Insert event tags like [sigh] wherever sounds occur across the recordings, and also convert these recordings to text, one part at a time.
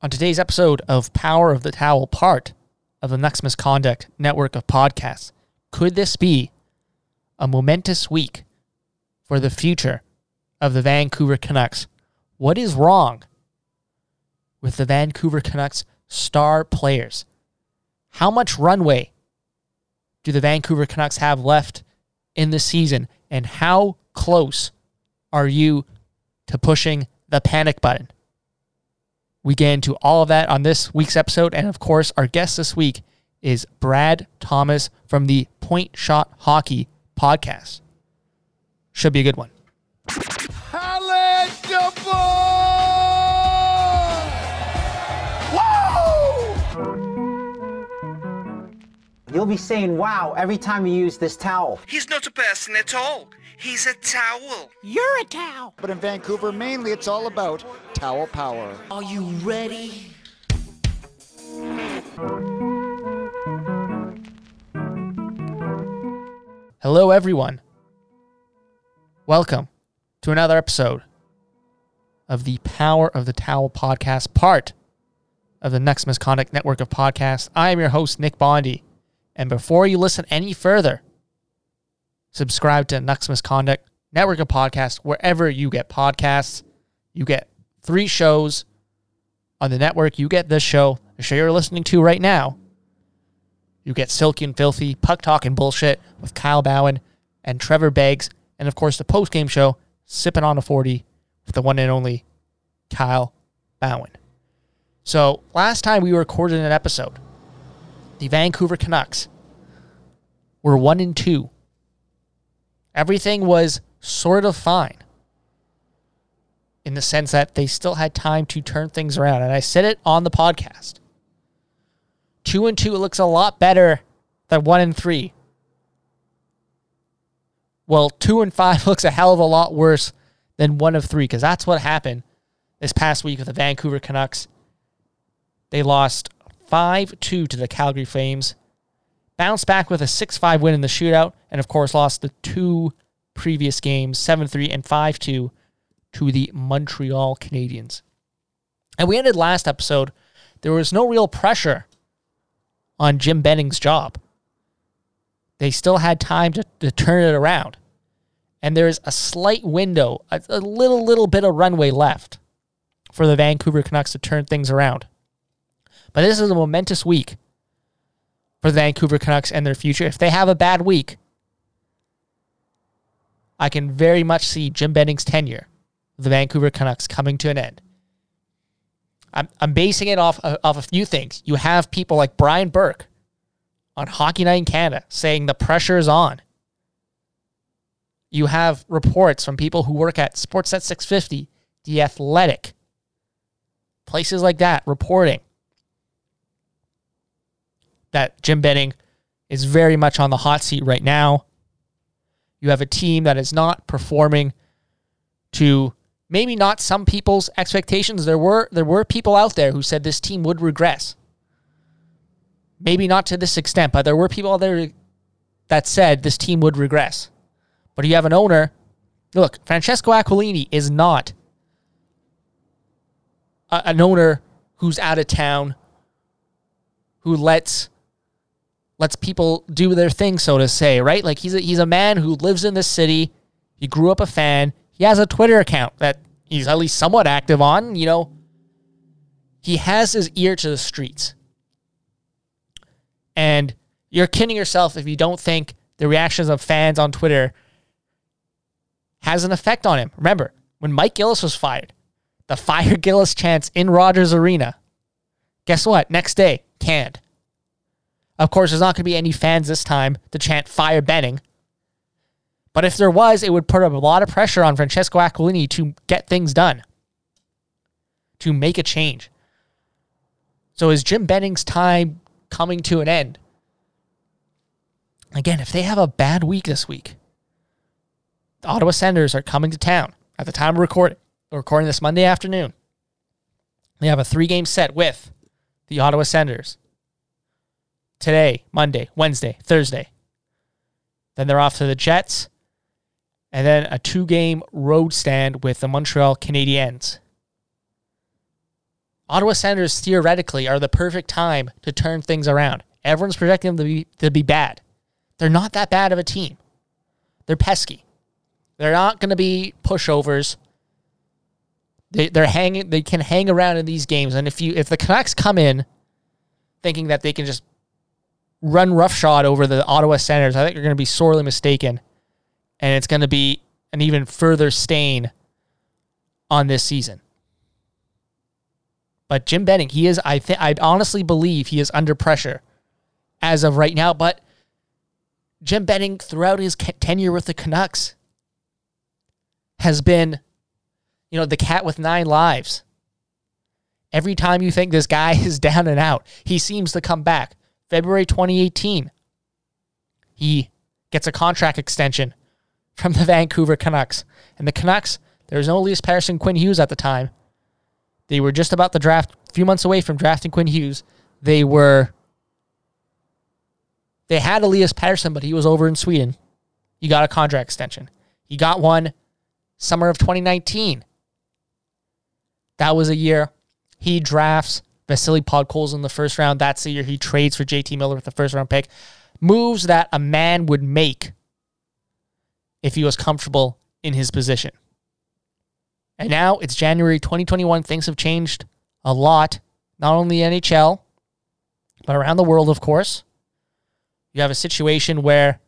On today's episode of Power of the Towel, part of the Next Misconduct network of podcasts, could this be a momentous week for the future of the Vancouver Canucks? What is wrong with the Vancouver Canucks star players? How much runway do the Vancouver Canucks have left in the season? And how close are you to pushing the panic button? We get into all of that on this week's episode. And of course, our guest this week is Brad Thomas from the Point Shot Hockey podcast. Should be a good one. You'll be saying wow every time you use this towel. He's not a person at all. He's a towel. You're a towel. But in Vancouver, mainly it's all about towel power. Are you ready? Hello, everyone. Welcome to another episode of the Power of the Towel podcast, part of the Next Misconduct Network of podcasts. I am your host, Nick Bondi. And before you listen any further, subscribe to Next Misconduct Network of podcasts wherever you get podcasts. You get three shows on the network. You get this show, the show you're listening to right now. You get Silky and Filthy, Puck Talk and Bullshit with Kyle Bowen and Trevor Beggs. And of course, the post game show, Sipping on a 40 with the one and only Kyle Bowen. So last time we recorded an episode, the Vancouver Canucks were one and two. Everything was sort of fine in the sense that they still had time to turn things around. And I said it on the podcast. Two and two looks a lot better than one and three. Well, two and five [laughs] looks a hell of a lot worse than one of three because that's what happened this past week with the Vancouver Canucks. They lost 5 2 to the Calgary Flames, bounced back with a 6 5 win in the shootout, and of course lost the two previous games 7 3 and 5 2 to the Montreal Canadiens. And we ended last episode, there was no real pressure on Jim Benning's job. They still had time to, to turn it around. And there's a slight window, a, a little, little bit of runway left for the Vancouver Canucks to turn things around. But this is a momentous week for the Vancouver Canucks and their future. If they have a bad week, I can very much see Jim Benning's tenure of the Vancouver Canucks coming to an end. I'm, I'm basing it off, uh, off a few things. You have people like Brian Burke on Hockey Night in Canada saying the pressure is on. You have reports from people who work at Sportsnet 650, The Athletic, places like that reporting that Jim Benning is very much on the hot seat right now. You have a team that is not performing to maybe not some people's expectations. There were there were people out there who said this team would regress. Maybe not to this extent, but there were people out there that said this team would regress. But you have an owner. Look, Francesco Aquilini is not a, an owner who's out of town, who lets lets people do their thing, so to say, right? Like he's a, he's a man who lives in this city. He grew up a fan. He has a Twitter account that he's at least somewhat active on. You know, he has his ear to the streets. And you're kidding yourself if you don't think the reactions of fans on Twitter has an effect on him. Remember, when Mike Gillis was fired, the [laughs] fire Gillis chants in Rogers Arena, guess what? Next day, canned. Of course, there's not going to be any fans this time to chant fire Benning. But if there was, it would put a lot of pressure on Francesco Aquilini to get things done, to make a change. So is Jim Benning's time coming to an end? Again, if they have a bad week this week, the Ottawa Senators are coming to town at the time of recording. Recording this Monday afternoon. They have a three game set with the Ottawa Senators today, Monday, Wednesday, Thursday. Then they're off to the Jets, and then a two game road stand with the Montreal Canadiens Ottawa Senators theoretically are the perfect time to turn things around. Everyone's projecting them to be to be bad. They're not that bad of a team. They're pesky. They're not going to be pushovers. They they're hanging. They can hang around in these games, and if you if the Canucks come in thinking that they can just run roughshod over the Ottawa Senators, I think you're going to be sorely mistaken, and it's going to be an even further stain on this season. But Jim Benning, he is. I think I honestly believe he is under pressure as of right now. But Jim Benning, throughout his tenure with the Canucks, has been, you know, the cat with nine lives. Every time you think this guy [laughs] is down and out, he seems to come back. February 2018, he gets a contract extension from the [laughs] Vancouver Canucks. And the Canucks, there was no Elias Pettersson, Quinn Hughes at the time. They were just about the draft, a few months away from drafting Quinn Hughes. They were, they had Elias Pettersson, but he was over in Sweden. He got a contract extension. He got one summer of 2019. That was a year he drafts Vasily Podkolzin in the first round. That's the year he trades for JT Miller with the first round pick. Moves that a man would make if he was comfortable in his position. And now it's January 2021. Things have changed a lot, not only the NHL, but around the world, of course. You have a situation where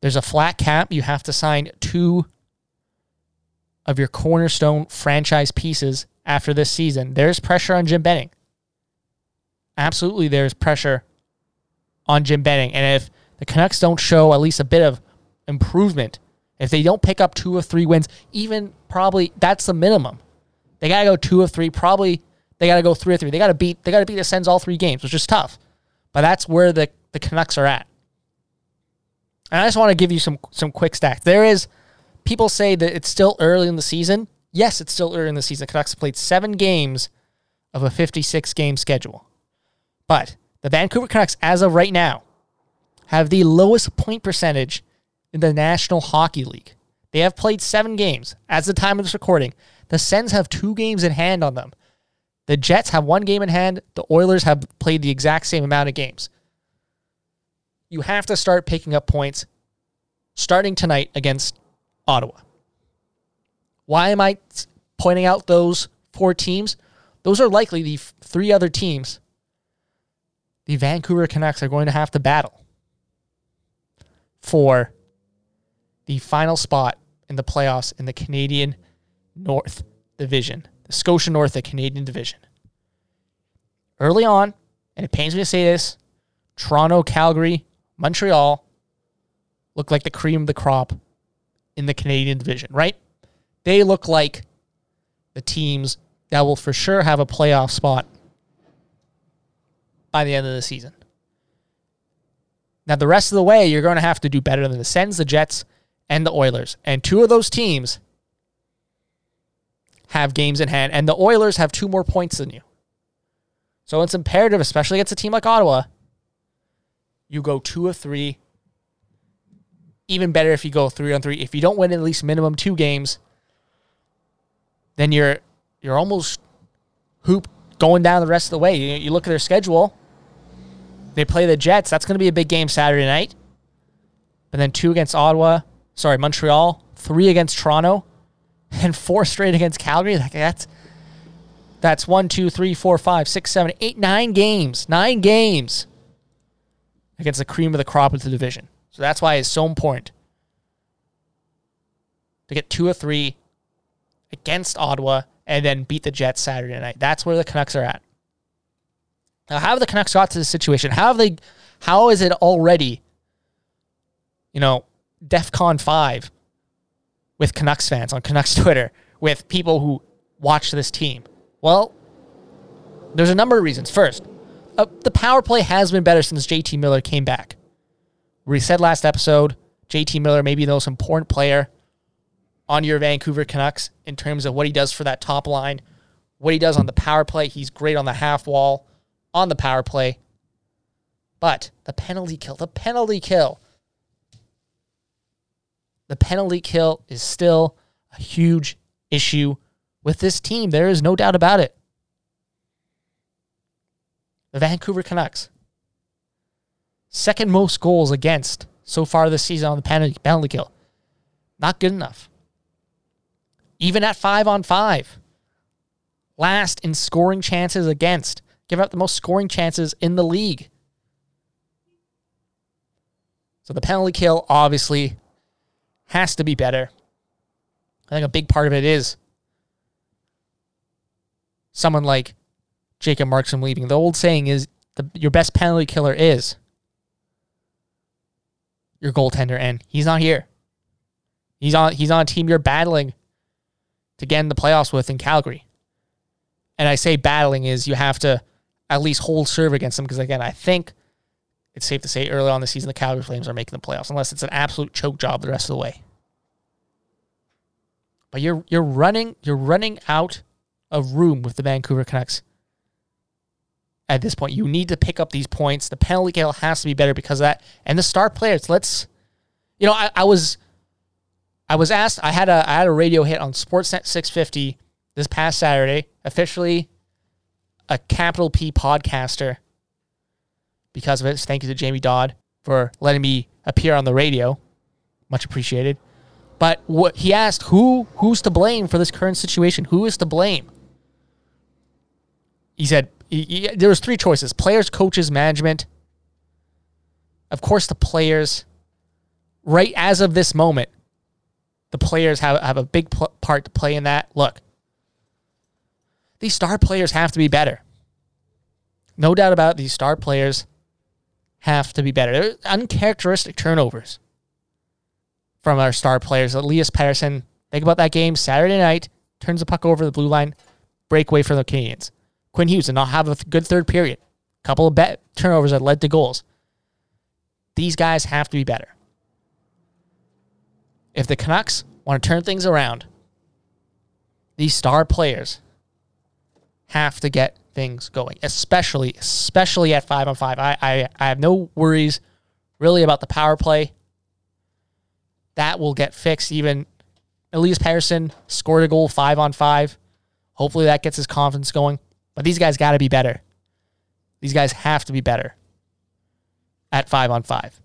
there's a flat cap. You have to sign two of your cornerstone franchise pieces after this season. There's pressure on Jim Benning. Absolutely, there's pressure on Jim Benning. And if the Canucks don't show at least a bit of improvement, if they don't pick up two or three wins, even probably that's the minimum. They gotta go two or three. Probably they gotta go three or three. They gotta beat. They gotta beat the Sens all three games, which is tough. But that's where the the Canucks are at. And I just want to give you some some quick stats. There is people say that it's still early in the season. Yes, it's still early in the season. The Canucks have played seven games of a 56 game schedule. But the Vancouver Canucks, as of right now, have the lowest point percentage in the National Hockey League. They have played seven games as the time of this recording. The Sens have two games in hand on them. The Jets have one game in hand. The Oilers have played the exact same amount of games. You have to start picking up points starting tonight against Ottawa. Why am I pointing out those four teams? Those are likely the f- three other teams the Vancouver Canucks are going to have to battle for the final spot in the playoffs in the Canadian North Division, the Scotia North, the Canadian Division. Early on, and it pains me to say this, Toronto, Calgary, Montreal look like the cream of the crop in the Canadian Division, right? They look like the teams that will for sure have a playoff spot by the end of the season. Now, the rest of the way, you're going to have to do better than the Sens, the Jets, and the Oilers. And two of those teams have games in hand, and the Oilers have two more points than you. So it's imperative, especially against a team like Ottawa, you go two of three. Even better if you go three on three. If you don't win at least minimum two games, then you're you're almost hoop going down the rest of the way. You, you look at their schedule. They play the Jets. That's going to be a big game Saturday night. But then two against Ottawa, sorry, Montreal, three against Toronto, [laughs] and four straight against Calgary. Like that's that's one, two, three, four, five, six, seven, eight, nine games. Nine games against the cream of the crop of the division. So that's why it's so important to get two or three against Ottawa and then beat the Jets Saturday night. That's where the Canucks are at. Now, how have the Canucks got to this situation? How have they? How is it already? You know, DefCon five with Canucks fans on Canucks [laughs] Twitter with people who watch this team. Well, there's a number of reasons. First, uh, the power play has been better since JT Miller came back. We said last episode, JT Miller may be the most important player on your Vancouver Canucks in terms of what he does for that top line, what he does on the power play. He's great on the half wall, on the power play. But the penalty kill, the penalty kill, the penalty kill is still a huge issue with this team. There is no doubt about it. The Vancouver Canucks. Second most goals against so far this season on the penalty, penalty kill. Not good enough. Even at five on five. Last in scoring chances against. Give up the most scoring chances in the league. So the penalty kill obviously has to be better. I think a big part of it is someone like Jacob Markstrom leaving. The old saying is the, your best penalty killer is your goaltender, and he's not here. He's on he's on a team you're battling to get in the playoffs with in Calgary. And I say battling is you have to at least hold serve against them because again, I think it's safe to say early on the season the Calgary Flames are making the playoffs unless it's an absolute choke job the rest of the way. But you're you're running you're running out of room with the Vancouver Canucks. At this point, you need to pick up these points. The penalty kill has to be better because of that. And the star players, let's you know, I, I was I was asked I had a I had a radio hit on Sportsnet 650 this past Saturday, officially a capital P podcaster because of it. Thank you to Jamie Dodd for letting me appear on the radio. Much appreciated. But what he asked who who's to blame for this current situation? Who is to blame? He said he, he, there was three choices: players, coaches, management. Of course, the players. Right as of this moment, the players have have a big pl- part to play in that. Look, these star players have to be better. No doubt about it, these star players have to be better. They're uncharacteristic turnovers from our star players. Elias Pettersson, think about that game Saturday night, turns the puck over the blue line, breakaway for the Canadiens. Quinn Hughes did not have a good third period. Couple of bet turnovers that led to goals. These guys have to be better. If the Canucks want to turn things around, these star players have to get things going, especially especially at five on five. I, I, I have no worries really about the power play. That will get fixed. Even Elias Pettersson scored a goal five on five. Hopefully that gets his confidence going. But these guys got to be better. These guys have to be better at five on five.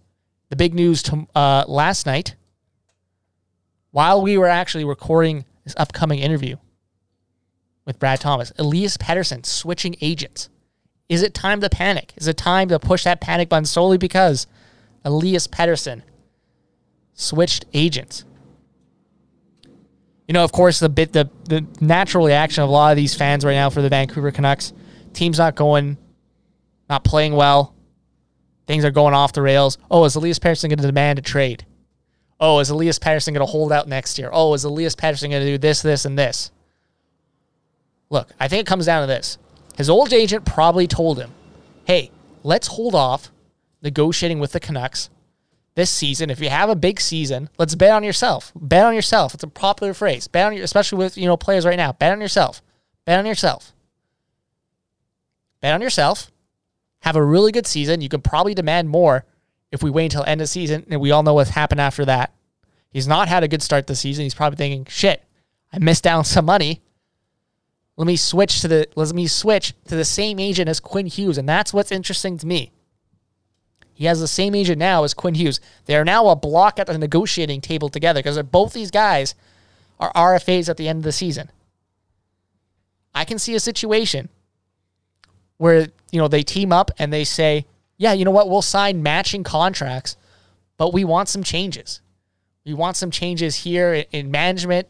The big news to, uh, last night, while we were actually recording this upcoming interview with Brad Thomas, Elias Pettersson switching agents. Is it time to panic? Is it time to push that panic button solely because Elias Pettersson switched agents? You know, of course, the bit the the natural reaction of a lot of these fans right now for the Vancouver Canucks, team's not going, not playing well. Things are going off the rails. Oh, is Elias Pettersson going to demand a trade? Oh, is Elias Pettersson going to hold out next year? Oh, is Elias Pettersson going to do this, this, and this? Look, I think it comes down to this. His old agent probably told him, hey, let's hold off negotiating with the Canucks this season. If you have a big season, let's bet on yourself. Bet on yourself. It's a popular phrase. Bet on your, especially with you know players right now. Bet on yourself. Bet on yourself. Bet on yourself. Have a really good season. You can probably demand more if we wait until end of season, and we all know what's happened after that. He's not had a good start this season. He's probably thinking, "Shit, I missed out some money. Let me switch to the let me switch to the same agent as Quinn Hughes." And that's what's interesting to me. He has the same agent now as Quinn Hughes. They are now a block at the negotiating table together because both these guys are RFAs at the end of the season. I can see a situation where you know they team up and they say, "Yeah, you know what? We'll sign matching contracts, but we want some changes. We want some changes here in, management."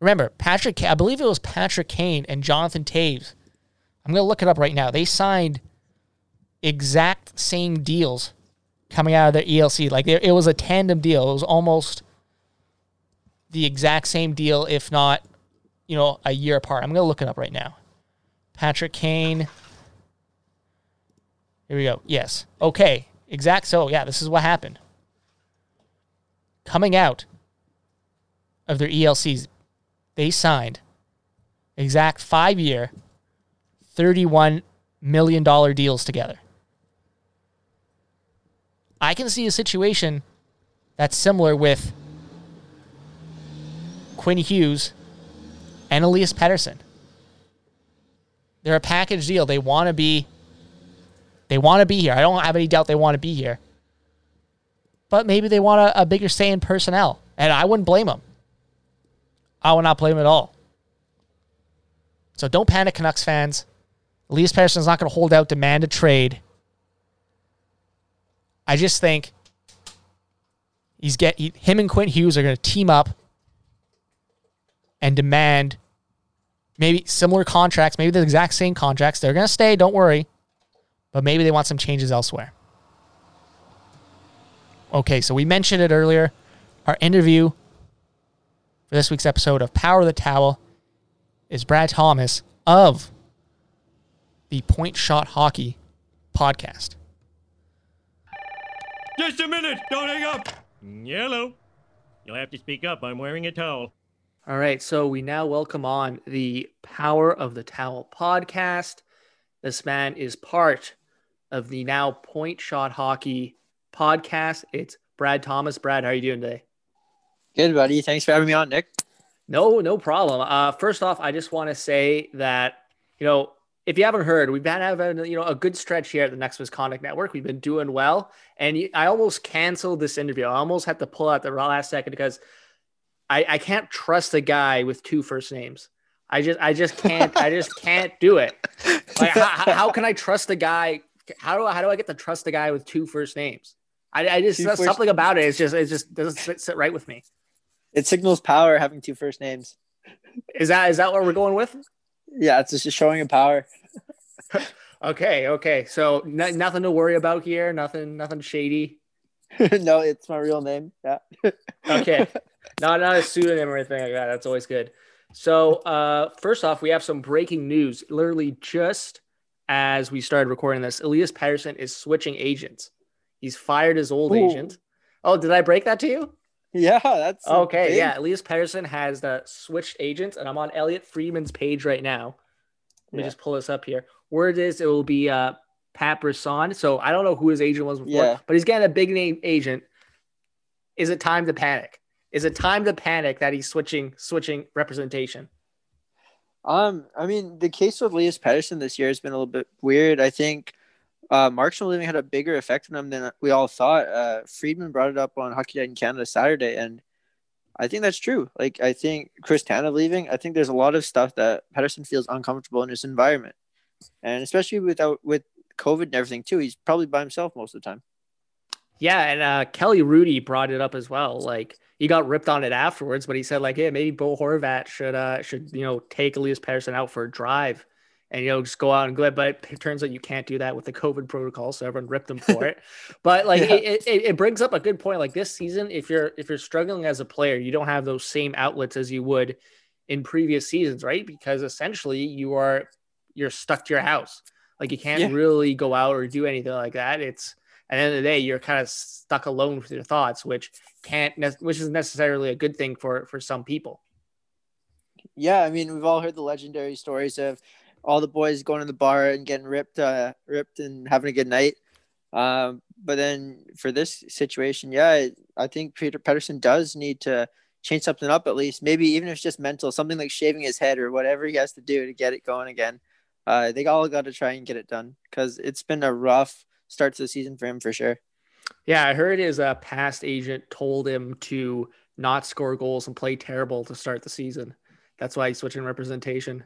Remember, Patrick, I believe it was Patrick Kane and Jonathan Toews. I'm going to look it up right now. They signed exact same deals coming out of their ELC. Like it was a tandem deal. It was almost the exact same deal, if not, you know, a year apart. I'm gonna look it up right now. Patrick Kane. Here we go. Yes. Okay. Exact. So yeah, this is what happened. Coming out of their ELCs, they signed exact five year, $31 million deals together. I can see a situation that's similar with Quinn Hughes and Elias Pettersson. They're a package deal. They want to be They want to be here. I don't have any doubt they want to be here. But maybe they want a, a bigger say in personnel. And I wouldn't blame them. I would not blame them at all. So don't panic, Canucks fans. Elias Pettersson's not going to hold out, demand a trade. I just think he's get he, him and Quinn Hughes are going to team up and demand maybe similar contracts, maybe the exact same contracts. They're going to stay, don't worry. But maybe they want some changes elsewhere. Okay, so we mentioned it earlier. Our interview for this week's episode of Power of the Towel is Brad Thomas of the Point Shot Hockey podcast. Just a minute! Don't hang up! Yellow. You'll have to speak up. I'm wearing a towel. All right, so we now welcome on the Power of the Towel podcast. This man is part of the now Point Shot Hockey podcast. It's Brad Thomas. Brad, how are you doing today? Good, buddy. Thanks for having me on, Nick. No, no problem. Uh, first off, I just want to say that you know if you haven't heard, we've been having you know a good stretch here at the Next Misconduct Network. We've been doing well, and I almost canceled this interview. I almost had to pull out the last second because I, I can't trust a guy with two first names. I just I just can't I just can't do it. Like how, how- how can I trust a guy? How do I how do I get to trust a guy with two first names? I, I just first- something about it. It's just it just doesn't sit, sit right with me. It signals power having two first names. Is that is that what we're going with? Yeah, it's just showing a power. [laughs] Okay, okay. So n- nothing to worry about here. Nothing, nothing shady. [laughs] no, it's my real name. Yeah. [laughs] Okay, not not a pseudonym or anything like that. That's always good. So uh, first off, we have some breaking news. Literally just as we started recording this, Elias Pettersson is switching agents. He's fired his old Ooh. agent. Oh, did I break that to you? Yeah, that's Okay, big. yeah. Elias Pettersson has uh, switched agents, and I'm on Elliotte Friedman's page right now. Let me Yeah. just pull this up here. Where it is, it will be uh, Pat Brisson. So I don't know who his agent was before, Yeah. but he's getting a big name agent. Is it time to panic? Is it time to panic that he's switching switching representation? Um, I mean, the case with Elias Pettersson this year has been a little bit weird. I think uh, Markstrom leaving had a bigger effect on him than we all thought. Uh, Friedman brought it up on Hockey Night in Canada Saturday, and I think that's true. Like, I think Chris Tanev leaving, I think there's a lot of stuff that Pettersson feels uncomfortable in his environment, and especially without with COVID and everything too. He's probably by himself most of the time. Yeah, and uh, Kelly Hrudey brought it up as well. Like he got ripped on it afterwards, but he said like, "Yeah, maybe Bo Horvat should uh should you know take Elias Pettersson out for a drive, and you know just go out and go." But it turns out you can't do that with the COVID protocol, so everyone ripped him for it. [laughs] But like Yeah. it, it, it brings up a good point. Like this season, if you're if you're struggling as a player, you don't have those same outlets as you would in previous seasons, right? Because essentially you are you're stuck to your house. Like you can't Yeah. really go out or do anything like that. It's at the end of the day, you're kind of stuck alone with your thoughts, which can't, ne- which is necessarily a good thing for for some people. Yeah, I mean, we've all heard the legendary stories of all the boys going to the bar and getting ripped, uh, ripped and having a good night. Um, but then for this situation, yeah, I- think Peter Pettersson does need to change something up at least. Maybe even if it's just mental, something like shaving his head or whatever he has to do to get it going again. Uh, they all got to try and get it done because it's been a rough start to the season for him for sure. Yeah, I heard his uh, past agent told him to not score goals and play terrible to start the season. That's why he's switching representation.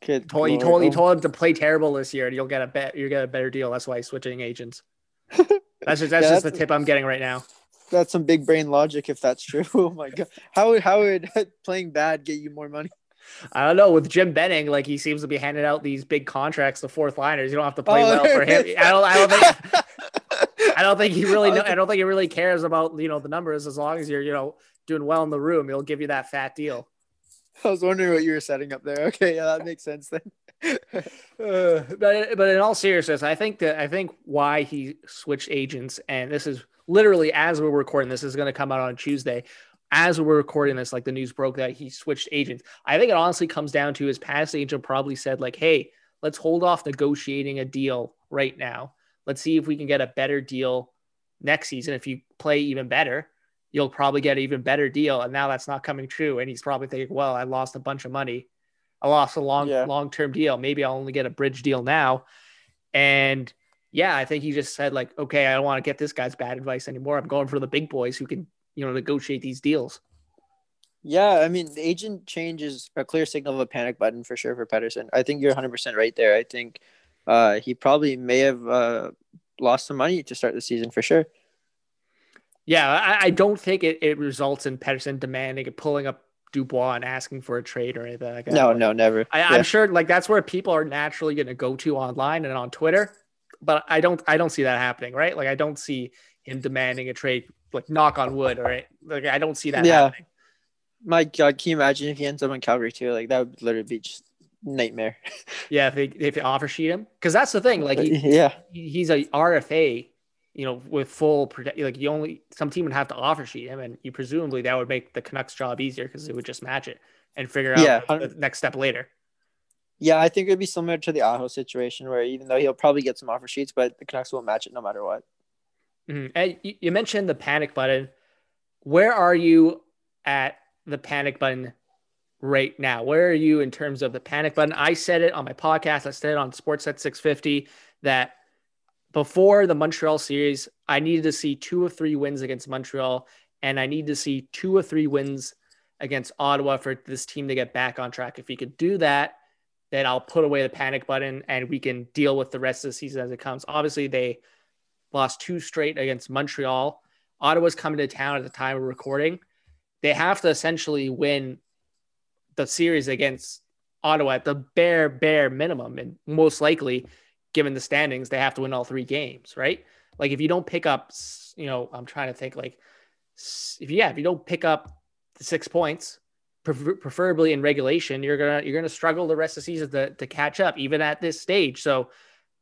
Kid, Told, he told he told him to play terrible this year, and you'll get a bet. You get a better deal. That's why he's switching agents. [laughs] That's just that's Yeah, just the tip I'm getting right now. that's some big brain logic if that's true. [laughs] Oh my god, how would how would [laughs] playing bad get you more money? I don't know with Jim Benning, like he seems to be handing out these big contracts to fourth liners. You don't have to play Oh, well for him. I don't. I don't think. [laughs] I don't think he really. Know, I don't think he really cares about you know the numbers as long as you're you know doing well in the room. He'll give you that fat deal. I was wondering what you were setting up there. Okay, yeah, that makes sense then. [laughs] Uh, but but in all seriousness, I think that I think why he switched agents, and this is literally as we're recording this, is going to come out on Tuesday. As we're recording this, like the news broke that he switched agents. I think it honestly comes down to his past agent probably said like, "Hey, let's hold off negotiating a deal right now. Let's see if we can get a better deal next season. If you play even better, you'll probably get an even better deal." And now that's not coming true, and he's probably thinking, "Well, I lost a bunch of money." I lost a long Yeah. long term deal. Maybe I'll only get a bridge deal now. And yeah, I think he just said like, okay, I don't want to get this guy's bad advice anymore. I'm going for the big boys who can, you know, negotiate these deals. Yeah, I mean, the agent change is a clear signal of a panic button for sure for Pettersson. I think you're 100% right there. I think uh, he probably may have uh, lost some money to start the season for sure. Yeah, I, I don't think it, it results in Pettersson demanding and pulling up Dubois and asking for a trade or anything like that. No, Like, no, never. I, Yeah. I'm sure like that's where people are naturally going to go to online and on Twitter, but I don't I don't see that happening, right? Like I don't see him demanding a trade, like knock on wood, or like I don't see that Yeah. happening. My God, uh, can you imagine if he ends up in Calgary too? Like that would literally be just nightmare. [laughs] Yeah, if they if they offer sheet him, because that's the thing, like he, [laughs] yeah, he- he's a RFA, you know, with full protect. Like you only some team would have to offer sheet him, and you presumably that would make the Canucks job easier because they would just match it and figure out Yeah, the, the next step later. yeah. I think it'd be similar to the Aho situation where even though he'll probably get some offer sheets, but the Canucks won't match it no matter what. Mhm. And you, mentioned the panic button. Where are you at the panic button right now? Where are you in terms of the panic button? I said it on my podcast. I said it on Sportsnet 650 that before the Montreal series, I needed to see two or three wins against Montreal, and I need to see two or three wins against Ottawa for this team to get back on track. If we could do that, then I'll put away the panic button and we can deal with the rest of the season as it comes. Obviously, they lost two straight against Montreal. Ottawa's coming to town at the time of recording. They have to essentially win the series against Ottawa at the bare, bare minimum. And most likely, given the standings, they have to win all three games, right? Like if you don't pick up, you know, I'm trying to think like, if yeah, if you don't pick up the six points, preferably in regulation, you're gonna you're gonna struggle the rest of the season to, to catch up, even at this stage. So,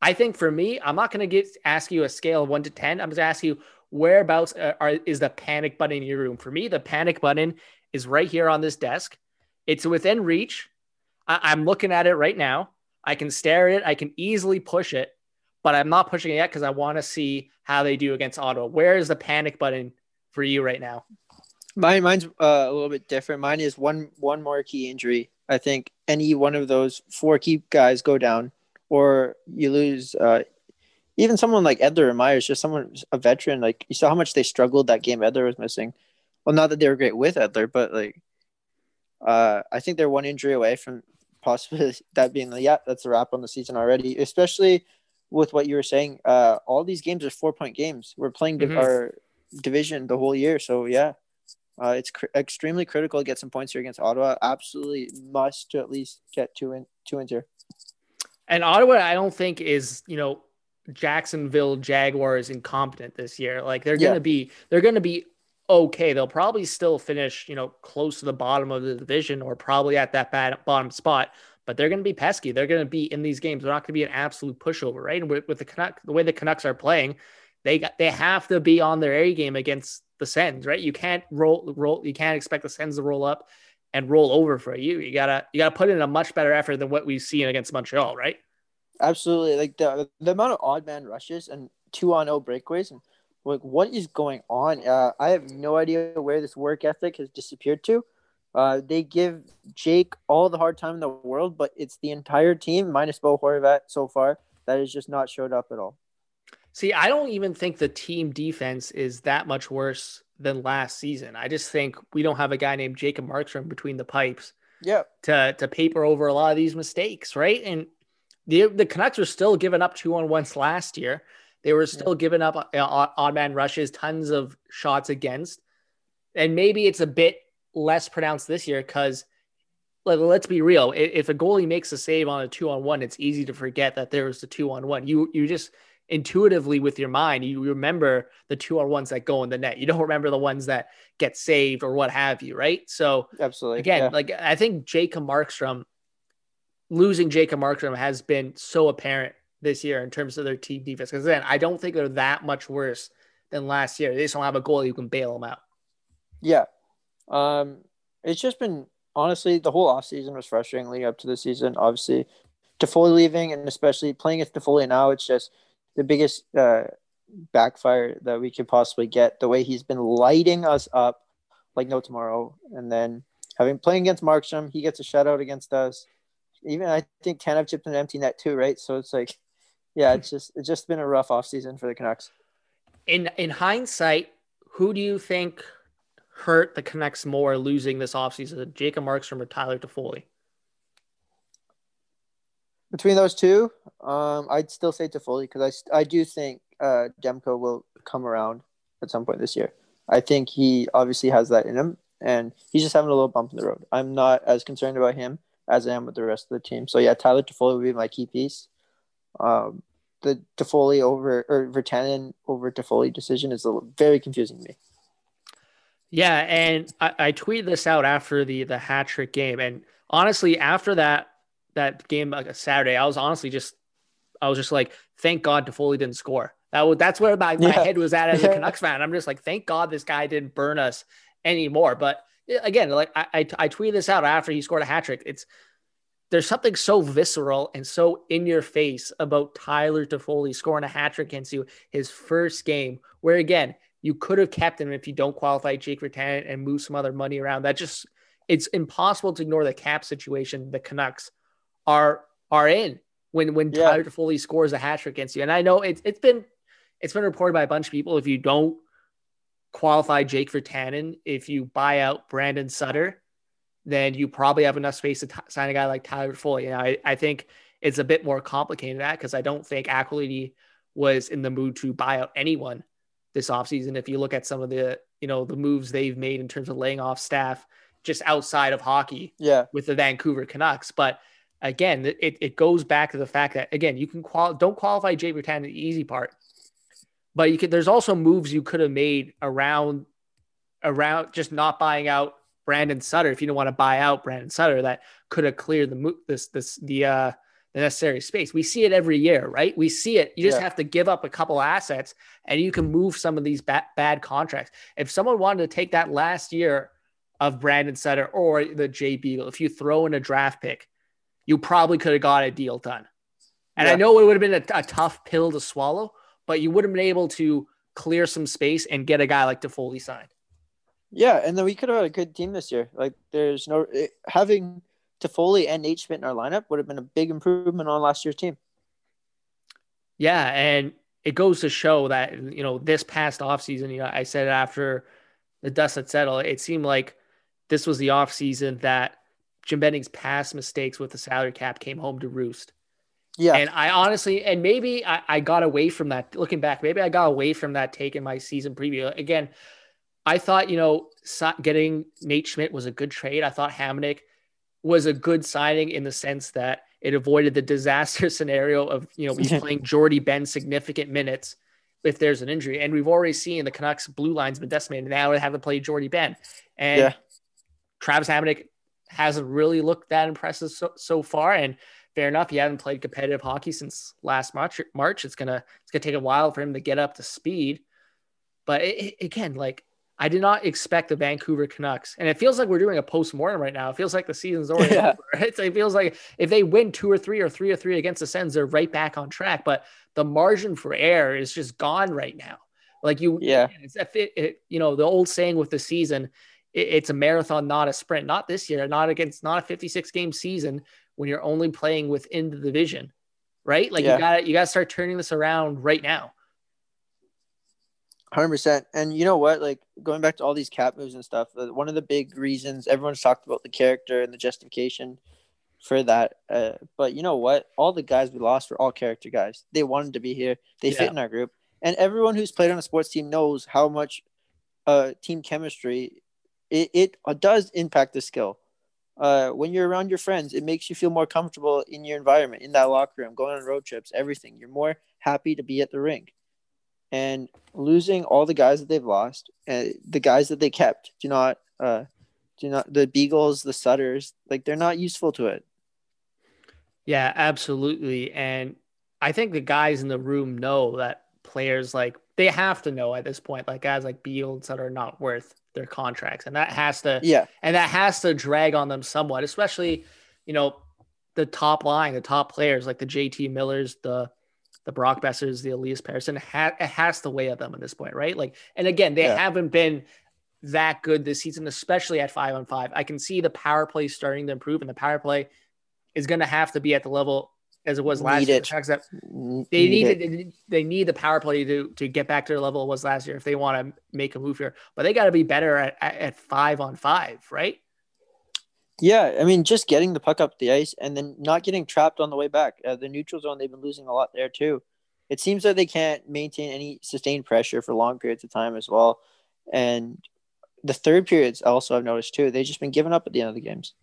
I think for me, I'm not gonna get ask you a scale of one to ten. I'm just gonna ask you whereabouts uh, are is the panic button in your room? For me, the panic button is right here on this desk. It's within reach. I- I'm looking at it right now. I can stare at it. I can easily push it, but I'm not pushing it yet because I want to see how they do against Ottawa. Where is the panic button for you right now? Mine, mine's uh, a little bit different. Mine is one one more key injury. I think any one of those four key guys go down, or you lose. Uh, even someone like Edler or Myers, just someone a veteran. Like you saw how much they struggled that game. Edler was missing. Well, not that they were great with Edler, but like, uh, I think they're one injury away from possibly [laughs] that being the yeah, that's a wrap on the season already. Especially with what you were saying, uh, all these games are four point games. We're playing div- Mhm. our division the whole year, so yeah. Uh, it's cr- extremely critical to get some points here against Ottawa. Absolutely must to at least get two in two wins here. And Ottawa, I don't think is you know Jacksonville Jaguars incompetent this year. Like they're Yeah. gonna be, they're gonna be okay. They'll probably still finish you know close to the bottom of the division or probably at that bad bottom spot. But they're gonna be pesky. They're gonna be in these games. They're not gonna be an absolute pushover, right? And with, with the Canuck, the way the Canucks are playing, they got they have to be on their A game against the Sens, right? You can't roll roll. You can't expect the Sens to roll up and roll over for you. You gotta you gotta put in a much better effort than what we've seen against Montreal, right? Absolutely, like the the amount of odd man rushes and two on zero breakaways and like what is going on? Uh, I have no idea where this work ethic has disappeared to. Uh, they give Jake all the hard time in the world, but it's the entire team minus Bo Horvat so far that has just not showed up at all. See, I don't even think the team defense is that much worse than last season. I just think we don't have a guy named Jacob Markstrom between the pipes Yeah, to to paper over a lot of these mistakes, right? And the the Canucks were still giving up two on ones last year. They were still giving up uh, odd man rushes, tons of shots against, and maybe it's a bit less pronounced this year because. Let's be real. If a goalie makes a save on a two on one, it's easy to forget that there was a two on one. You you just intuitively with your mind, you remember the two on ones that go in the net. You don't remember the ones that get saved or what have you, right? So absolutely. again, yeah. like I think Jacob Markstrom losing Jacob Markstrom has been so apparent this year in terms of their team defense. Because then I don't think they're that much worse than last year. They just don't have a goalie who can bail them out. Yeah. Um, it's just been honestly the whole offseason was frustrating leading up to the season. Obviously, Toffoli leaving and especially playing with Toffoli now, it's just the biggest uh, backfire that we could possibly get. The way he's been lighting us up like no tomorrow, and then having playing against Markstrom, he gets a shutout against us. Even I think Tanev chipped an empty net too, right? So it's like yeah, it's just it's just been a rough offseason for the Canucks. In in hindsight, who do you think hurt the Canucks more losing this offseason? Jacob Markstrom or Tyler Toffoli? Between those two, um, I'd still say Toffoli because I, I do think uh, Demko will come around at some point this year. I think he obviously has that in him, and he's just having a little bump in the road. I'm not as concerned about him as I am with the rest of the team. So yeah, Tyler Toffoli would be my key piece. Um, the Toffoli over or Virtanen over Toffoli decision is little, very confusing to me. Yeah, and I, I tweeted this out after the the hat trick game, and honestly, after that that game like a Saturday, I was honestly just I was just like, thank God Toffoli didn't score. That was that's where my, my Yeah. head was at as a. [laughs] Canucks fan. I'm just like, thank God this guy didn't burn us anymore. But again, like I, I, I tweeted this out after he scored a hat trick. It's there's something so visceral and so in your face about Tyler Toffoli scoring a hat trick against you his first game, where again you could have kept him if you don't qualify Jake Virtanen and move some other money around. That just it's impossible to ignore the cap situation the Canucks are are in when when Yeah. Tyler Toffoli scores a hat trick against you. And I know it's it's been it's been reported by a bunch of people if you don't qualify Jake Virtanen, if you buy out Brandon Sutter, then you probably have enough space to t- sign a guy like Tyler Toffoli. And I, I think it's a bit more complicated than that because I don't think Aquilini was in the mood to buy out anyone this offseason. If you look at some of the, you know, the moves they've made in terms of laying off staff just outside of hockey Yeah, with the Vancouver Canucks. But again, it, it goes back to the fact that again, you can qual don't qualify Jake Virtanen the easy part, but you could there's also moves you could have made around around just not buying out Brandon Sutter if you don't want to buy out Brandon Sutter that could have cleared the mo- this this the uh the necessary space. We see it every year, right? We see it. You just Yeah. have to give up a couple assets and you can move some of these ba- bad contracts. If someone wanted to take that last year of Brandon Sutter or the Jay Beagle, if you throw in a draft pick, you probably could have got a deal done. And I know it would have been a, a tough pill to swallow, but you would have been able to clear some space and get a guy like Toffoli signed. yeah, and then we could have had a good team this year. Like, there's no it, having Toffoli and Nate Schmidt in our lineup would have been a big improvement on last year's team. Yeah, and it goes to show that you know this past offseason, you know, I said after the dust had settled, it seemed like this was the offseason that Jim Benning's past mistakes with the salary cap came home to roost. Yeah, And I honestly, and maybe I, I got away from that. Looking back, maybe I got away from that take in my season preview. Again, I thought you know getting Nate Schmidt was a good trade. I thought Hamonic was a good signing in the sense that it avoided the disaster [laughs] scenario of you know he's [laughs] playing Jordie Benn significant minutes if there's an injury, and we've already seen the Canucks blue line's been decimated. Now they haven't played Jordie Benn, and Yeah. Travis Hamonic hasn't really looked that impressive so, so far. And fair enough, he hasn't played competitive hockey since last March. March, it's gonna it's gonna take a while for him to get up to speed. But it, it- again, like I did not expect the Vancouver Canucks, and it feels like we're doing a post mortem right now. It feels like the season's already Yeah. over. [laughs] It's, it feels like if they win two or three or three or three against the Sens, they're right back on track. But the margin for error is just gone right now. Like you, Yeah. it's it, it, you know, the old saying with the season, it, it's a marathon, not a sprint. Not this year, not against, not a 56 game season when you're only playing within the division, right? Like Yeah. you got you got to start turning this around right now. Hundred percent. And you know what? Like going back to all these cap moves and stuff, uh, one of the big reasons everyone's talked about the character and the justification for that. Uh, but you know what? All the guys we lost were all character guys. They wanted to be here. They Yeah. fit in our group. And everyone who's played on a sports team knows how much uh, team chemistry it, it uh, does impact the skill. Uh, when you're around your friends, it makes you feel more comfortable in your environment, in that locker room, going on road trips, everything. You're more happy to be at the rink and losing all the guys that they've lost, uh, the guys that they kept do not, uh, do not the Beagles, the Sutters, like they're not useful to it. Yeah, absolutely. And I think the guys in the room know that players like they have to know at this point, like guys like Beagles that are not worth their contracts. And that has to Yeah, and that has to drag on them somewhat, especially, you know, the top line, the top players like the JT Millers, the the Brock Boesers, the Elias Pettersson, ha- it has to weigh at them at this point, right? Like, and again, they Yeah. haven't been that good this season, especially at five on five. I can see the power play starting to improve, and the power play is going to have to be at the level as it was last Need year. it. The have- they need it. they- need the power play to to get back to the level it was last year if they want to make a move here. But they got to be better at, at at five on five, right? Yeah, I mean, just getting the puck up the ice and then not getting trapped on the way back. Uh, the neutral zone, they've been losing a lot there too. It seems that they can't maintain any sustained pressure for long periods of time as well. And the third periods, also, I've noticed too, they've just been giving up at the end of the games.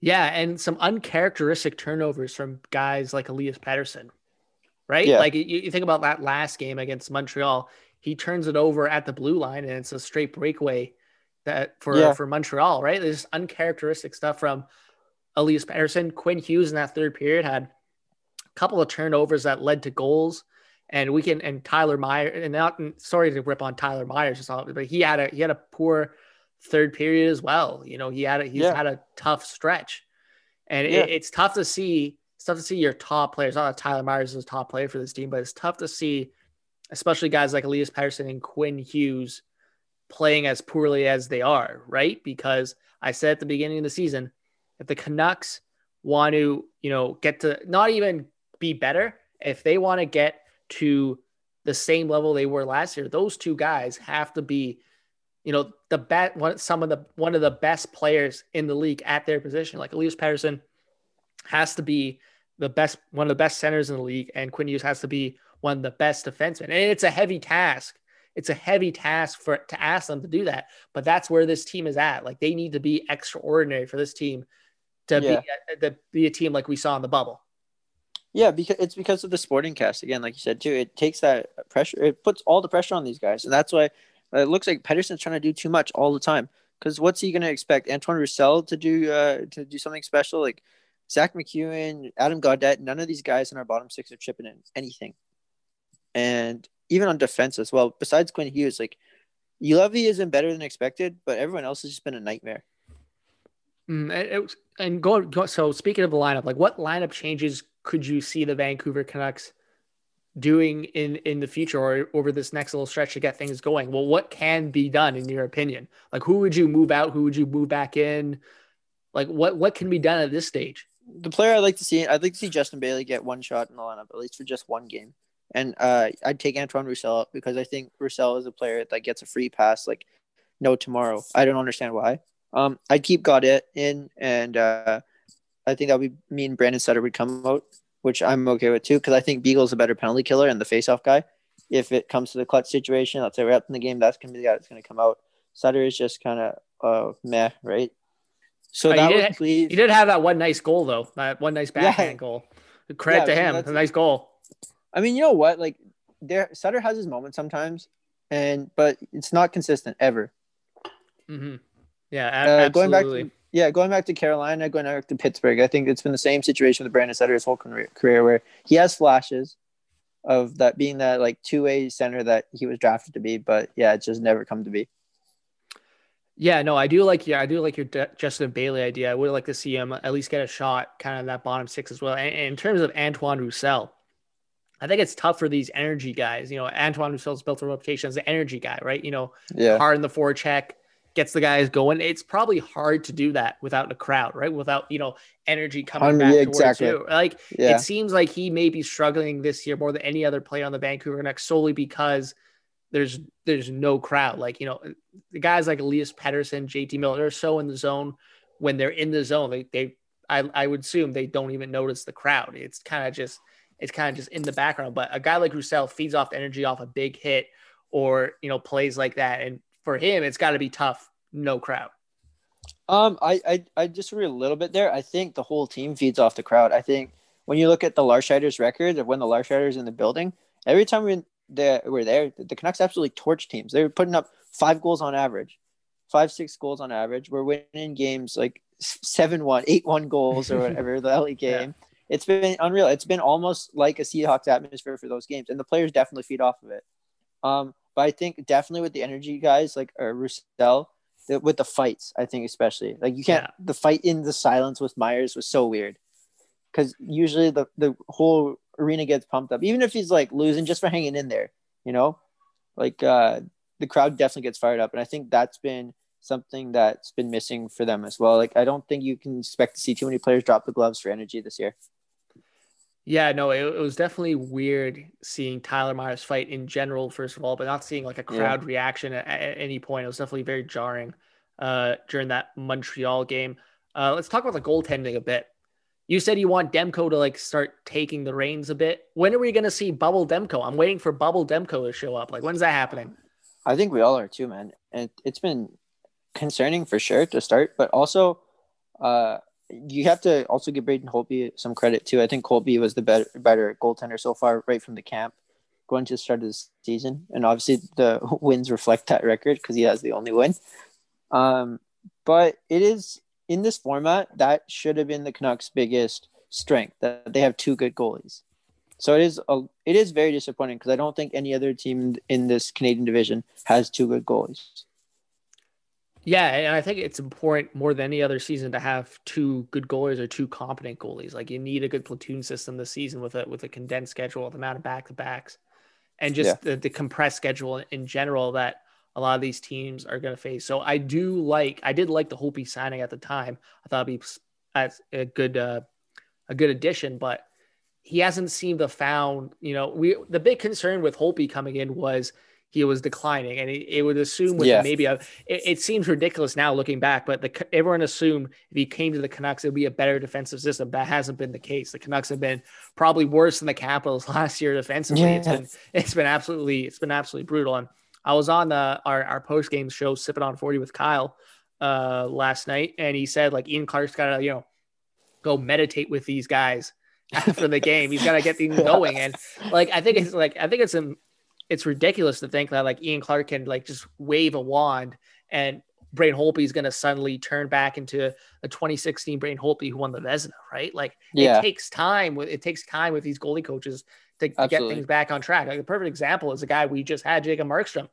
Yeah, and some uncharacteristic turnovers from guys like Elias Pettersson, right? Yeah. Like you, you think about that last game against Montreal, he turns it over at the blue line, and it's a straight breakaway that for Yeah. for Montreal, right? There's just uncharacteristic stuff from Elias Pettersson. Quinn Hughes in that third period had a couple of turnovers that led to goals. And we can and Tyler Meyer and not sorry to rip on Tyler Myers or something, but he had a he had a poor third period as well. You know, he had a he's Yeah. had a tough stretch. And Yeah. it, it's tough to see it's tough to see your top players. Not that Tyler Myers is a top player for this team, but it's tough to see, especially guys like Elias Pettersson and Quinn Hughes playing as poorly as they are, right? Because I said at the beginning of the season, if the Canucks want to, you know, get to not even be better, if they want to get to the same level they were last year, those two guys have to be, you know, the bet one some of the one of the best players in the league at their position. Like Elias Pettersson has to be the best one of the best centers in the league, and Quinn Hughes has to be one of the best defensemen. And it's a heavy task. It's a heavy task for to ask them to do that. But that's where this team is at. Like they need to be extraordinary for this team to Yeah. be a, to be a team like we saw in the bubble. Yeah, because it's because of the sporting cast again, like you said too. It takes that pressure. It puts all the pressure on these guys, and that's why it looks like Pettersson's trying to do too much all the time. Because what's he going to expect Antoine Roussel to do? Uh, to do something special like Zack MacEwen, Adam Gaudette. None of these guys in our bottom six are chipping in anything, and even on defense as well. Besides Quinn Hughes, like Juolevi isn't better than expected, but everyone else has just been a nightmare. Mm, and, it and go, go. So speaking of the lineup, like what lineup changes could you see the Vancouver Canucks doing in in the future or over this next little stretch to get things going? Well, what can be done in your opinion? Like who would you move out? Who would you move back in? Like what what can be done at this stage? the player I'd like to see, I'd like to see Justin Bailey get one shot in the lineup, at least for just one game. And uh, I'd take Antoine Roussel up because I think Roussel is a player that gets a free pass like no tomorrow. I don't understand why. Um, I'd keep Gaudette in, and uh, I think that would be me and Brandon Sutter would come out, which I'm okay with too, because I think Beagle's a better penalty killer and the faceoff guy. If it comes to the clutch situation, let's say we're up in the game, that's gonna be the guy that's gonna come out. Sutter is just kind of uh, meh, right? So Oh, that did- would leave. He did have that one nice goal though. That one nice Yeah. backhand goal. Credit Yeah, to him. that's- A nice goal. I mean, you know what? Like, there Sutter has his moments sometimes, and but it's not consistent ever. hmm Yeah, Uh, a- going back, absolutely. to, yeah, going back to Carolina, going back to Pittsburgh. I think it's been the same situation with Brandon Sutter his whole career, where he has flashes of that being that like two way center that he was drafted to be, but yeah, it's just never come to be. Yeah, no, I do like yeah, I do like your De- Justin Bailey idea. I would like to see him at least get a shot, kind of that bottom six as well. And, and in terms of Antoine Roussel, I think it's tough for these energy guys. You know, Antoine Roussel's built a reputation as an energy guy, right? You know, Yeah, hard in the forecheck, gets the guys going. It's probably hard to do that without a crowd, right? Without you know energy coming Um, back yeah, towards exactly. you. Like yeah, it seems like he may be struggling this year more than any other player on the Vancouver Canucks solely because there's there's no crowd. Like you know, the guys like Elias Pettersson, JT Miller, they're so in the zone. When they're in the zone, they they I, I would assume they don't even notice the crowd. It's kind of just it's kind of just in the background. But a guy like Roussel feeds off the energy off a big hit or you know plays like that, and for him, it's got to be tough. No crowd. Um, I, I I disagree a little bit there. I think the whole team feeds off the crowd. I think when you look at the Larshiders record of when the Larshiders in the building, every time we were there, the Canucks absolutely torch teams. They were putting up five goals on average, five six goals on average. We're winning games like seven one, eight one goals or whatever the LA [laughs] game. It's been unreal. It's been almost like a Seahawks atmosphere for those games, and the players definitely feed off of it. Um, but I think definitely with the energy guys like uh, Roussel, the, with the fights, I think especially like you can't Yeah. the fight in the silence with Myers was so weird because usually the the whole arena gets pumped up, even if he's like losing just for hanging in there, you know, like uh, the crowd definitely gets fired up, and I think that's been something that's been missing for them as well. Like I don't think you can expect to see too many players drop the gloves for energy this year. Yeah, no, it, it was definitely weird seeing Tyler Myers fight in general, first of all, but not seeing like a Yeah. crowd reaction at, at any point. It was definitely very jarring uh, during that Montreal game. Uh, let's talk about the goaltending a bit. You said you want Demko to like start taking the reins a bit. When are we going to see Bubble Demko? I'm waiting for Bubble Demko to show up. Like, when's that happening? I think we all are too, man. And it's been concerning for sure to start, but also uh, you have to also give Braden Holtby some credit too. I think Holtby was the better better goaltender so far, right from the camp, going to the start of the season, and obviously the [laughs] wins reflect that record because he has the only win. Um, but it is in this format that should have been the Canucks' biggest strength that they have two good goalies. So it is a, it is very disappointing because I don't think any other team in this Canadian division has two good goalies. Yeah, and I think it's important more than any other season to have two good goalies or two competent goalies. Like you need a good platoon system this season with a with a condensed schedule, the amount of back to backs, and just the, the compressed schedule in general that a lot of these teams are going to face. So I do like I did like the Holtby signing at the time. I thought it'd be as a good uh, a good addition, but he hasn't seemed to found. You know, we the big concern with Holtby coming in was he was declining, and it, it would assume with Yeah. maybe a. It, it seems ridiculous now looking back, but the everyone assumed if he came to the Canucks, it would be a better defensive system. That hasn't been the case. The Canucks have been probably worse than the Capitals [laughs] last year defensively. It's been it's been absolutely it's been absolutely brutal. And I was on the our our post game show sipping on forty with Kyle uh last night, and he said like Ian Clark's got to you know go meditate with these guys [laughs] after the game. He's got to get things [laughs] going, and like I think it's like I think it's it's ridiculous to think that like Ian Clark can like just wave a wand and Braden Holtby is going to suddenly turn back into a 2016 Braden Holtby who won the Vezina, right? Like Yeah. it takes time with it takes time with these goalie coaches to, to get things back on track. Like the perfect example is a guy we just had, Jacob Markstrom.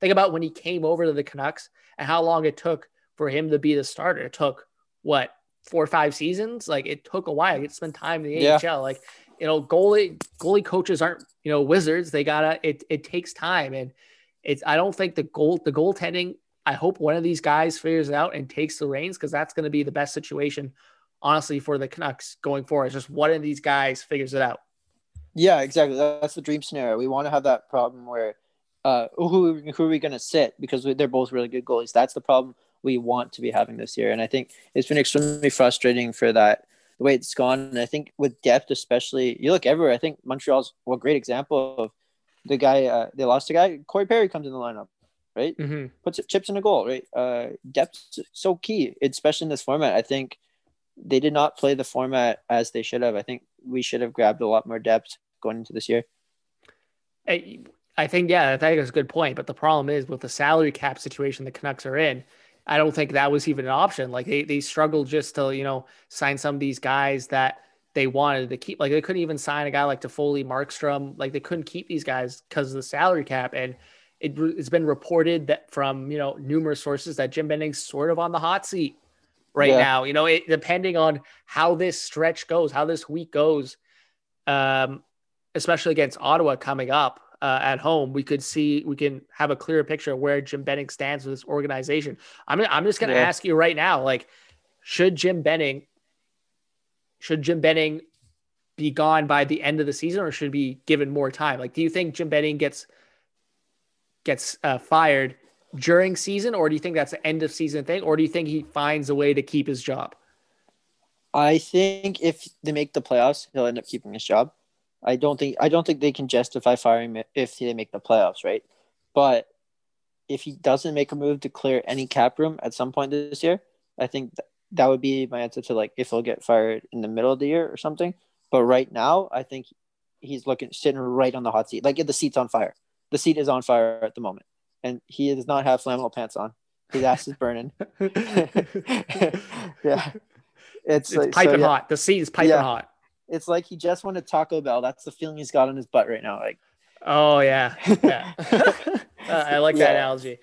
Think about when he came over to the Canucks and how long it took for him to be the starter. It took what four or five seasons. Like it took a while. He spent time in the Yeah. AHL. Like you know, goalie goalie coaches aren't you know wizards. They gotta. It it takes time, and it's. I don't think the goal the goaltending. I hope one of these guys figures it out and takes the reins because that's going to be the best situation, honestly, for the Canucks going forward. It's just one of these guys figures it out. Yeah, exactly. That's the dream scenario. We want to have that problem where uh, who who are we going to sit because they're both really good goalies. That's the problem we want to be having this year, and I think it's been extremely frustrating for that the way it's gone. And I think with depth, especially, you look everywhere. I think Montreal's well, a great example of the guy uh, they lost a guy. Corey Perry comes in the lineup, right? Mm-hmm. puts chips in a goal, right? Uh, depth so key, especially in this format. I think they did not play the format as they should have. I think we should have grabbed a lot more depth going into this year. I, I think yeah, I think that's a good point. But the problem is with the salary cap situation the Canucks are in, I don't think that was even an option. Like they they struggled just to you know sign some of these guys that they wanted to keep. Like they couldn't even sign a guy like Toffoli, Markstrom. Like they couldn't keep these guys because of the salary cap. And it, it's been reported that from you know numerous sources that Jim Benning's sort of on the hot seat right Yeah. now. You know, it, depending on how this stretch goes, how this week goes, um, especially against Ottawa coming up uh, at home, we could see we can have a clearer picture of where Jim Benning stands with this organization. I'm I'm just going to Yeah. ask you right now, like, should Jim Benning should Jim Benning be gone by the end of the season, or should be given more time? Like, do you think Jim Benning gets gets uh, fired during season, or do you think that's an end of season thing, or do you think he finds a way to keep his job? I think if they make the playoffs, he'll end up keeping his job. I don't think I don't think they can justify firing him if they make the playoffs, right? But if he doesn't make a move to clear any cap room at some point this year, I think th- that would be my answer to like if he'll get fired in the middle of the year or something. But right now, I think he's looking sitting right on the hot seat. Like the seat's on fire. The seat is on fire at the moment, and he does not have flannel pants on. His ass is burning. [laughs] [laughs] yeah, it's, It's like, so, piping yeah hot. The seat is piping Yeah. hot. It's like he just went to Taco Bell. That's the feeling he's got on his butt right now. Like, Oh yeah, yeah. [laughs] [laughs] Uh, I like that Yeah. analogy.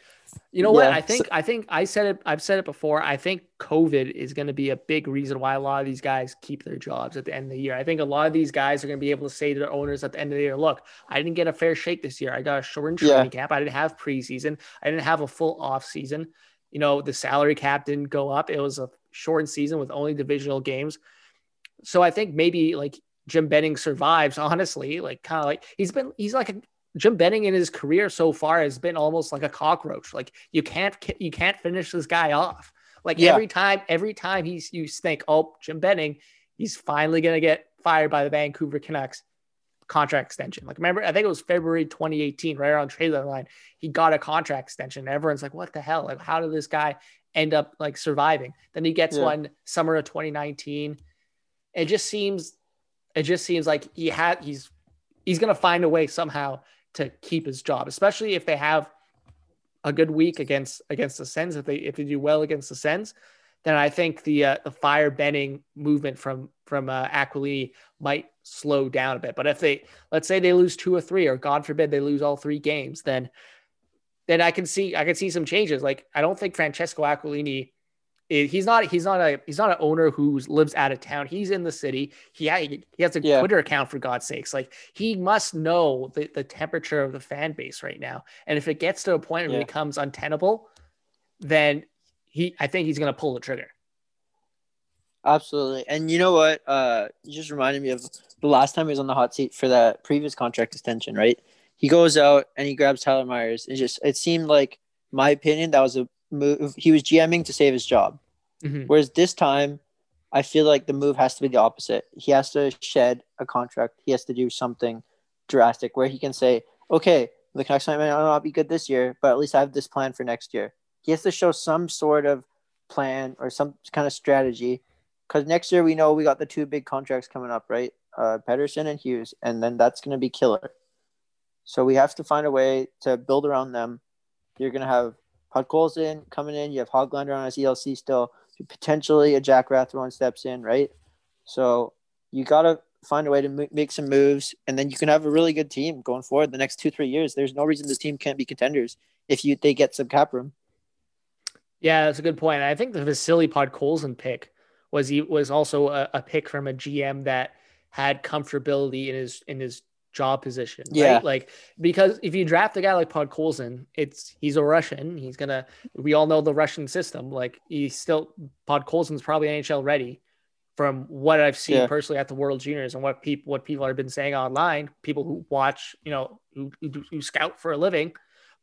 You know what? I think I think I said it. I've said it before. I think COVID is going to be a big reason why a lot of these guys keep their jobs at the end of the year. I think a lot of these guys are going to be able to say to their owners at the end of the year, "Look, I didn't get a fair shake this year. I got a shortened Yeah. training camp. I didn't have preseason. I didn't have a full off season. You know, the salary cap didn't go up. It was a shortened season with only divisional games. So I think maybe like Jim Benning survives, honestly, like kind of like he's been he's like a Jim Benning in his career so far has been almost like a cockroach. Like you can't you can't finish this guy off. Like Yeah. every time, every time he's you think, oh, Jim Benning, he's finally gonna get fired by the Vancouver Canucks contract extension. Like remember, I think it was February 2018, right around trade deadline, he got a contract extension. Everyone's like, what the hell? Like, how did this guy end up like surviving? Then he gets Yeah. one summer of 2019. It just seems, it just seems like he had he's he's gonna find a way somehow to keep his job, especially if they have a good week against against the Sens. If they if they do well against the Sens, then I think the uh, the fire Benning movement from from uh, Aquilini might slow down a bit. But if they let's say they lose two or three, or God forbid they lose all three games, then then I can see I can see some changes. Like I don't think Francesco Aquilini. Eh, He's not. He's not a. He's not an owner who lives out of town. He's in the city. He he has a Yeah. Twitter account for God's sakes. Like he must know the, the temperature of the fan base right now. And if it gets to a point where Yeah. it becomes untenable, then he. I think he's going to pull the trigger. Absolutely. And you know what? Uh, you just reminded me of the last time he was on the hot seat for that previous contract extension, right? He goes out and he grabs Tyler Myers. It just it seemed like, my opinion, that was a move. He was GMing to save his job. Mhm. Whereas this time, I feel like the move has to be the opposite. He has to shed a contract. He has to do something drastic where he can say, okay, the Canucks might not be good this year, but at least I have this plan for next year. He has to show some sort of plan or some kind of strategy. Because next year we know we got the two big contracts coming up, right? Uh, Pettersson and Hughes, and then that's going to be killer. So we have to find a way to build around them. You're going to have Podkolzin coming in. You have Hoglander on his ELC still. Potentially a Jack Rathbone steps in, right? So you got to find a way to make some moves, and then you can have a really good team going forward the next two, three years. There's no reason this team can't be contenders if you they get some cap room. Yeah, that's a good point. I think the Vasily Podkolzin pick was he was also a, a pick from a GM that had comfortability in his in his job position. right? Yeah. Like because if you draft a guy like Pod Podkolzin, it's he's a Russian. He's gonna we all know the Russian system. Like he's still Pod Podkolzin's probably NHL ready from what I've seen Yeah. personally at the World Juniors and what people what people have been saying online, people who watch, you know, who, who, who scout for a living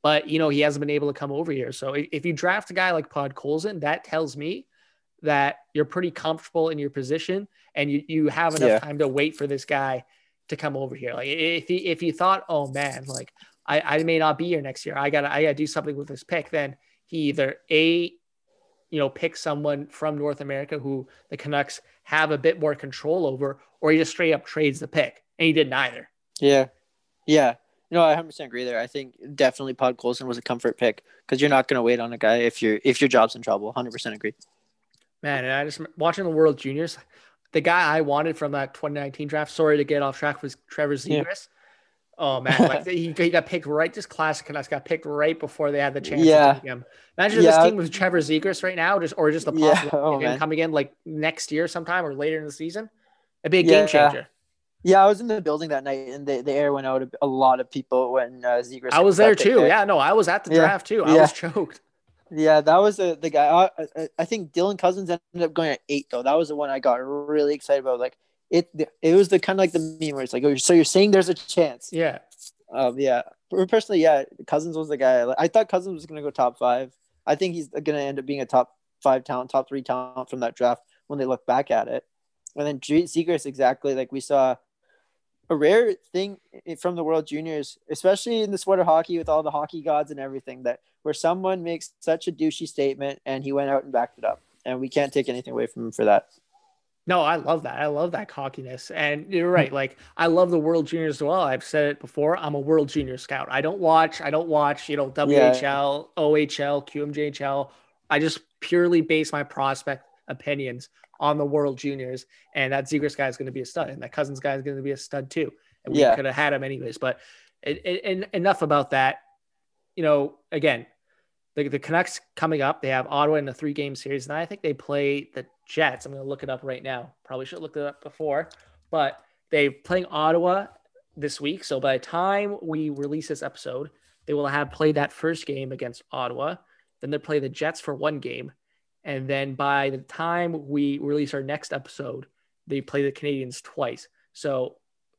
but you know he hasn't been able to come over here. So if, if you draft a guy like Podkolzin, that tells me that you're pretty comfortable in your position and you, you have enough Yeah. time to wait for this guy to come over here. Like if he if you thought, oh man, like I, I may not be here next year, I gotta I gotta do something with this pick, then he either a you know pick someone from North America who the Canucks have a bit more control over, or he just straight up trades the pick, and he did neither. Yeah. Yeah. No, I 100% agree there. I think definitely Podkolzin was a comfort pick because you're not going to wait on a guy if you're if your job's in trouble. 100% agree. Man, and I just watching the World Juniors, the guy I wanted from that 2019 draft. Sorry to get off track was Trevor Yeah. Oh man, like [laughs] he, he got picked right. This classic Canucks got picked right before they had the chance Yeah. to take him. Imagine Yeah. this team with Trevor Zegras right now, just or just the Yeah. possible Oh, of him coming in like next year sometime or later in the season. It'd be a Yeah. game changer. Yeah, I was in the building that night and the, the air went out. A, lot of people when uh, Zegras. I was there too. Yeah, no, I was at the Yeah. draft too. I Yeah. was [laughs] choked. Yeah, that was the, the guy. I, I, think Dylan Cozens ended up going at eight, though. That was the one I got really excited about. Like, it it was the kind of like the meme where it's like, oh, so you're saying there's a chance. Yeah. Um, yeah. Personally, yeah, Cozens was the guy. Like, I thought Cousins was going to go top five. I think he's going to end up being a top five talent, top three talent from that draft when they look back at it. And then Zegras, exactly like we saw a rare thing from the World Juniors, especially in the sport of hockey with all the hockey gods and everything, that where someone makes such a douchey statement and he went out and backed it up. And we can't take anything away from him for that. No, I love that. I love that cockiness. And you're right. Like I love the World Juniors as well. I've said it before. I'm a World Junior scout. I don't watch. I don't watch. You know, WHL, OHL, QMJHL. I just purely base my prospect opinions on the World Juniors. And that Zegras guy is going to be a stud, and that Cozens guy is going to be a stud too. And we Yeah. could have had him anyways. But it, it, and enough about that. You know, again, the, the Canucks coming up, they have Ottawa in a three game series, and I think they play the Jets. I'm going to look it up right now. Probably should have looked it up before, but they're playing Ottawa this week. So by the time we release this episode, they will have played that first game against Ottawa. Then they play the Jets for one game. And then by the time we release our next episode, they play the Canadiens twice. So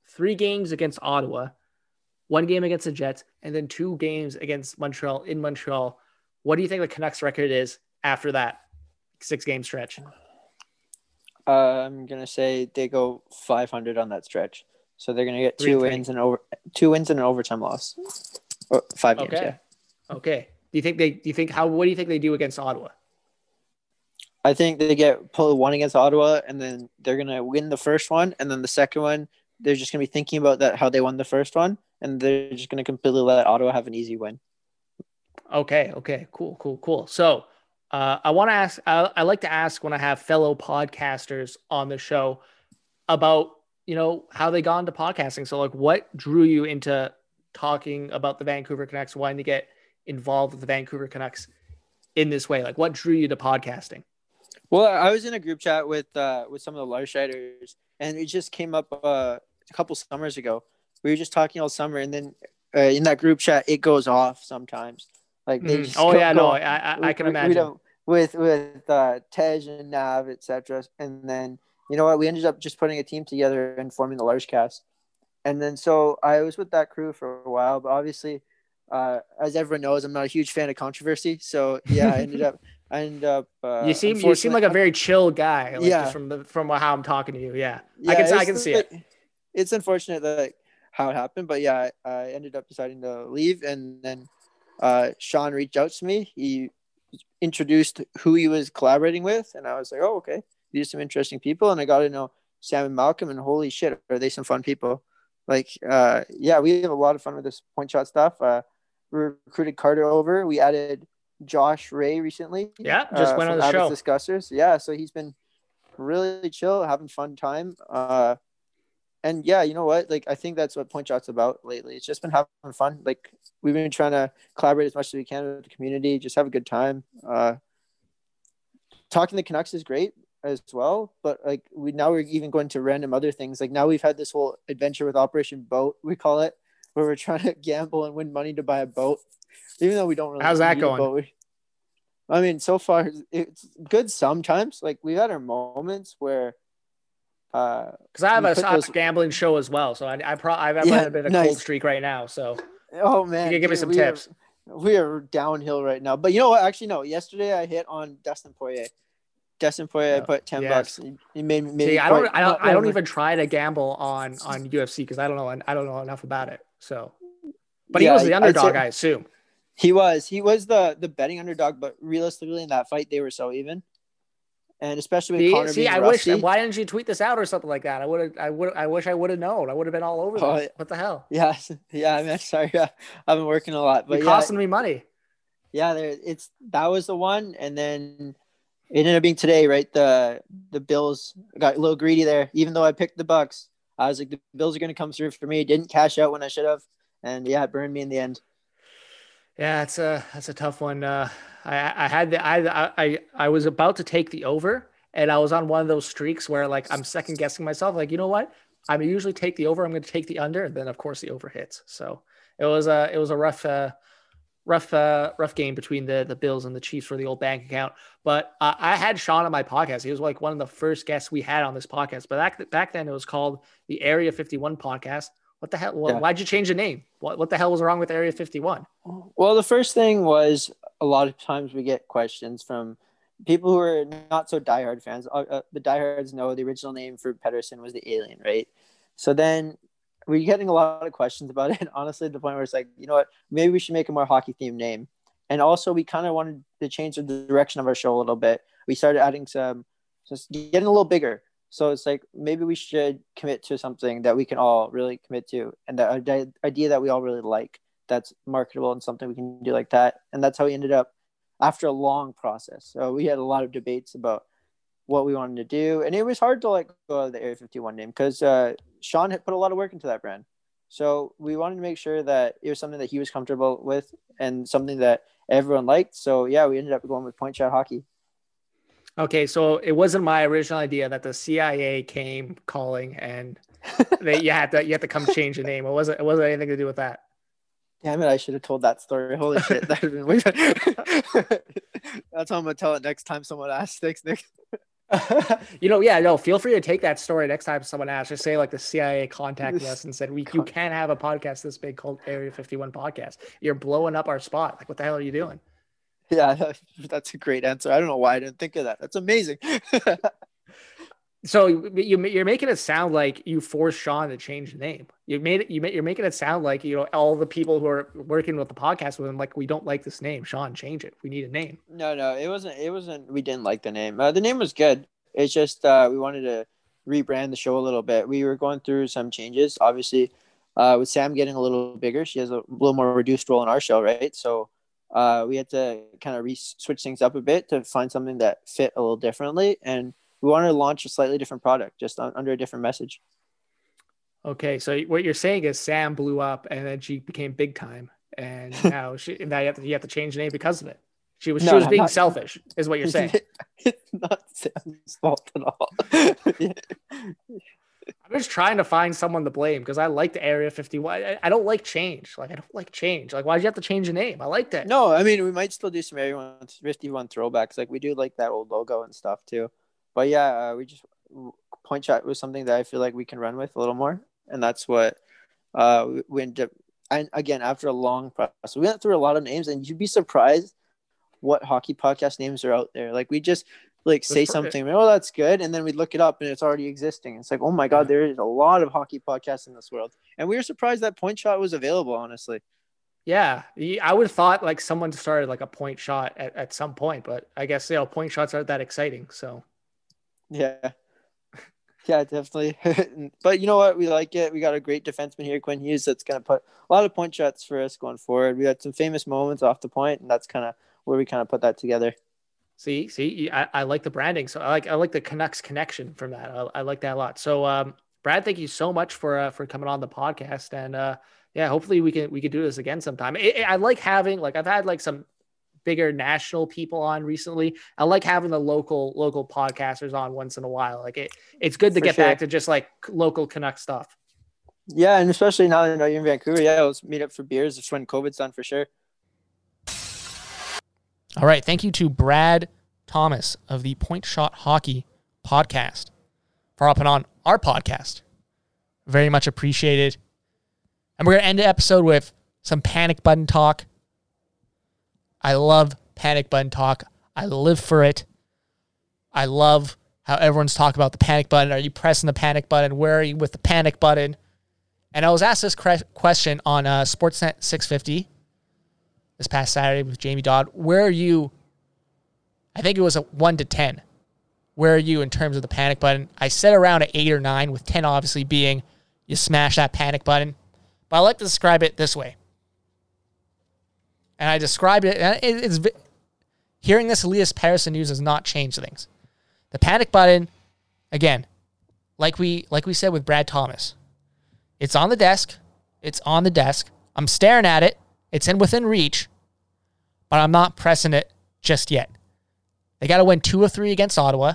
three games against Ottawa, one game against the Jets, and then two games against Montreal in Montreal. What do you think the Canucks record is after that six game stretch? Uh, I'm gonna say they go 500 on that stretch, so they're gonna get two wins and over two wins and an overtime loss. Or five games. Okay. Yeah. Okay. Do you think they do you think how what do you think they do against Ottawa? I think they get pulled one against Ottawa, and then they're gonna win the first one, and then the second one, they're just gonna be thinking about that how they won the first one, and they're just gonna completely let Ottawa have an easy win. Okay. Okay. Cool. Cool. Cool. So, uh, I want to ask. I, I like to ask when I have fellow podcasters on the show about you know how they got into podcasting. So, like, what drew you into talking about the Vancouver Canucks, wanting to get involved with the Vancouver Canucks in this way? Like, what drew you to podcasting? Well, I was in a group chat with uh, with some of the Larshiders, and it just came up uh, a couple summers ago. We were just talking all summer, and then uh, in that group chat, it goes off sometimes. Like they just Oh yeah, no, off. I I, I can we- we imagine. don't- with with uh, Tej and Nav, etc. And then you know what? We ended up just putting a team together and forming the Large Cast. And then so I was with that crew for a while, but obviously, uh, as everyone knows, I'm not a huge fan of controversy. So yeah, I ended [laughs] up I up. Uh, you seem you seem like a very chill guy. Like, Yeah. just from the from how I'm talking to you. Yeah, I Yeah, can I can see like- it. It's unfortunate that how it happened, but yeah, I, I ended up deciding to leave, and then uh, Sean reached out to me. He introduced who he was collaborating with, and I was like, "Oh, okay, these are some interesting people." And I got to know Sam and Malcolm, and holy shit, are they some fun people? Like, uh, yeah, we have a lot of fun with this point shot stuff. Uh, we recruited Carter over. We added Josh Ray recently. Yeah, just uh, went on the show. Discussers. Yeah, so he's been really chill, having fun time. Uh, and yeah, you know what? Like, I think that's what Point Shot's about lately. It's just been having fun. Like, we've been trying to collaborate as much as we can with the community, just have a good time. Uh, talking to Canucks is great as well, but like we now we're even going to random other things. Like now we've had this whole adventure with Operation Boat, we call it, where we're trying to [laughs] gamble and win money to buy a boat, even though we don't really. How's that going? I mean, so far it's good sometimes. Like we've had our moments where, uh, Because I have a, put I have a those- gambling show as well, so I I pro I've Yeah, had a bit of a cold streak right now. So oh man, you can give me some we are- tips. we are downhill right now. But you know what? Actually, no. Yesterday I hit on Dustin Poirier. Dustin Poirier, I put ten Yes. bucks. He- made me. made See, I don't I don't I don't even try to gamble on on UFC because I don't know I don't know enough about it. So, but Yeah, he was the underdog, I assume. He was. He was the the betting underdog, but realistically, in that fight, they were so even. And especially with See, Conor see being I rusty. wish. Why didn't you tweet this out or something like that? I would have. I would. I wish I would have known. I would have been all over Oh, this. What the hell? Yeah, [laughs] yeah. I mean, [laughs] sorry. Yeah, I've been working a lot, but You're yeah, costing me money. yeah. There, it's that was the one, and then it ended up being today, right? The the Bills got a little greedy there. Even though I picked the Bucks, I was like, the Bills are going to come through for me. Didn't cash out when I should have, and yeah, it burned me in the end. Yeah, it's a that's a tough one. Uh, I I had the I I I was about to take the over, and I was on one of those streaks where like I'm second guessing myself. Like you know what? I usually take the over. I'm going to take the under, and then of course the over hits. So it was a it was a rough uh, rough uh, rough game between the the Bills and the Chiefs for the old bank account. But uh, I had Sean on my podcast. He was like one of the first guests we had on this podcast. But back back then it was called the Area 51 podcast. What the hell? Yeah. Why'd you change the name? What what the hell was wrong with Area 51? Well, the first thing was a lot of times we get questions from people who are not so diehard fans. Uh, uh, the diehards know the original name for Pettersson was the Alien, right? So then we're getting a lot of questions about it. [laughs] Honestly, the point where it's like, you know what, maybe we should make a more hockey themed name. And also, we kind of wanted to change the direction of our show a little bit. We started adding some, just getting a little bigger. So it's like maybe we should commit to something that we can all really commit to, and that idea that we all really like that's marketable and something we can do like that. And that's how we ended up after a long process. So we had a lot of debates about what we wanted to do. And it was hard to let go of the Area 51 name because uh, Sean had put a lot of work into that brand. So we wanted to make sure that it was something that he was comfortable with and something that everyone liked. So yeah, we ended up going with Point Shot Hockey. Okay, so it wasn't my original idea that the CIA came calling and [laughs] they you had to you had to come change the name. It wasn't it wasn't anything to do with that. Damn it, I should have told that story. Holy [laughs] shit, that would have been way [laughs] better. That's how I'm gonna tell it next time someone asks. Thanks, Nick. [laughs] you know, yeah, no. Feel free to take that story next time someone asks. Just say like the CIA contacted us and said we you can't have a podcast this big called Area Fifty One Podcast. You're blowing up our spot. Like, what the hell are you doing? Yeah, [laughs] that's a great answer. I don't know why I didn't think of that. That's amazing. [laughs] So you you're making it sound like you forced Sean to change the name. You made it. You you're making it sound like you know all the people who are working with the podcast with him like we don't like this name. Sean, change it. We need a name. no, no, it wasn't. It wasn't. We didn't like the name. Uh, the name was good. It's just uh, we wanted to rebrand the show a little bit. We were going through some changes, obviously, uh, with Sam getting a little bigger. She has a little more reduced role in our show, right? So uh, we had to kind of re- switch things up a bit to find something that fit a little differently, and we wanted to launch a slightly different product, just on, under a different message. Okay, so what you're saying is Sam blew up and then she became big time, and [laughs] now she now you have to, you have to change the name because of it. She was she was no, being not- selfish, is what you're [laughs] saying. it's not Sam's fault at all. [laughs] I'm just trying to find someone to blame because I like the Area 51. I, I don't like change. Like I don't like change. Like why did you have to change the name? I liked it. no, I mean we might still do some Area 51 throwbacks. Like we do like that old logo and stuff too. But yeah, uh, we just point shot was something that I feel like we can run with a little more, and that's what uh we, ended up. And again, after a long process, we went through a lot of names, and you'd be surprised what hockey podcast names are out there. Like we just like say per- something, oh that's good, and then we look it up and it's already existing. It's like, oh my god, there is a lot of hockey podcasts in this world, and we were surprised that Point Shot was available. Honestly, Yeah, I would have thought like someone started like a point shot at, at some point, but I guess you know point shots aren't that exciting. So yeah, yeah, definitely. [laughs] but you know what? We like it. We got a great defenseman here, Quinn Hughes, that's gonna put a lot of point shots for us going forward. We had some famous moments off the point, and that's kind of where we kind of put that together. see, see, I, I like the branding. So I like I like the Canucks connection from that. I, I like that a lot. So um, Brad, thank you so much for uh, for coming on the podcast, and uh, yeah, hopefully we can we can do this again sometime. I like having like I've had like some bigger national people on recently. I like having the local local podcasters on once in a while. Like it, it's good to For get sure. back to just like local Canuck stuff. Yeah, and especially now that you're in Vancouver, yeah, let's meet up for beers. It's when COVID's done for sure. All right. Thank you to Brad Thomas of the Point Shot Hockey podcast for hopping on our podcast. Very much appreciated. And we're going to end the episode with some panic button talk. I love panic button talk. I live for it. I love how everyone's talking about the panic button. Are you pressing the panic button? Where are you with the panic button? And I was asked this question on uh, Sportsnet 650 this past Saturday with Jamie Dodd. Where are you? I think it was a one to 10. Where are you in terms of the panic button? I said around an eight or nine, with 10 obviously being you smash that panic button. But I like to describe it this way. And I described it, and it- it's hearing this Elias Pettersson news has not changed things. The panic button, again, like we like we said with Brad Thomas, it's on the desk. It's on the desk. I'm staring at it. It's in within reach, but I'm not pressing it just yet. They got to win two or three against Ottawa,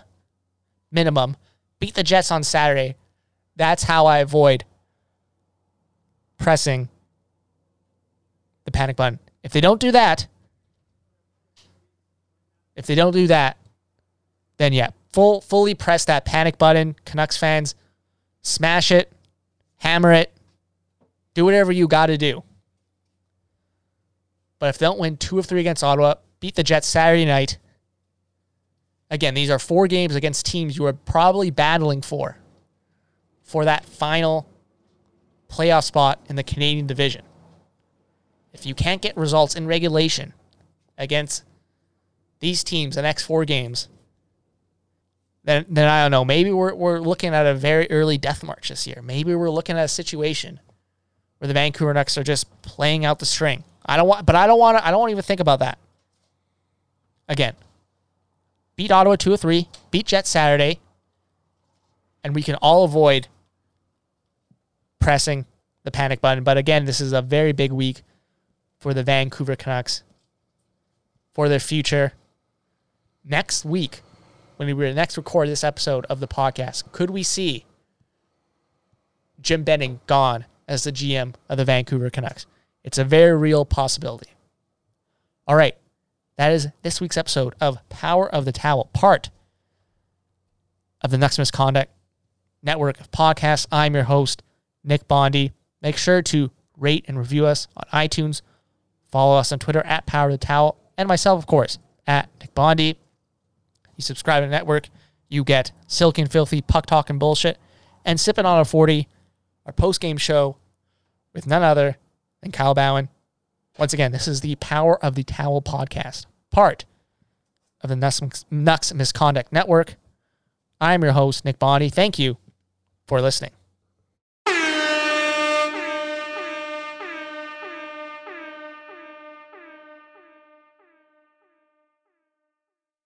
minimum. Beat the Jets on Saturday. That's how I avoid pressing the panic button. If they don't do that, if they don't do that, then yeah, full fully press that panic button. Canucks fans, smash it, hammer it, do whatever you got to do. But if they don't win two of three against Ottawa, beat the Jets Saturday night. Again, these are four games against teams you are probably battling for, for that final playoff spot in the Canadian division. If you can't get results in regulation against these teams the next four games, then then I don't know. Maybe we're we're looking at a very early death march this year. Maybe we're looking at a situation where the Vancouver Canucks are just playing out the string. I don't want, but I don't want to. I don't even think about that. Again, beat Ottawa two or three, beat Jets Saturday, and we can all avoid pressing the panic button. But again, this is a very big week for the Vancouver Canucks for their future. Next week, when we next record this episode of the podcast, could we see Jim Benning gone as the GM of the Vancouver Canucks? It's a very real possibility. All right. That is this week's episode of Power of the Towel, part of the Next Misconduct network of podcasts. I'm your host, Nick Bondi. Make sure to rate and review us on iTunes. Follow us on Twitter at Power of the Towel, and myself, of course, at Nick Bondi. You subscribe to the network, you get silky and filthy puck talk and bullshit, and sipping on a 40, our post game show with none other than Kyle Bowen. Once again, this is the Power of the Towel podcast, part of the Nux, Misconduct Network. I'm your host, Nick Bondi. Thank you for listening.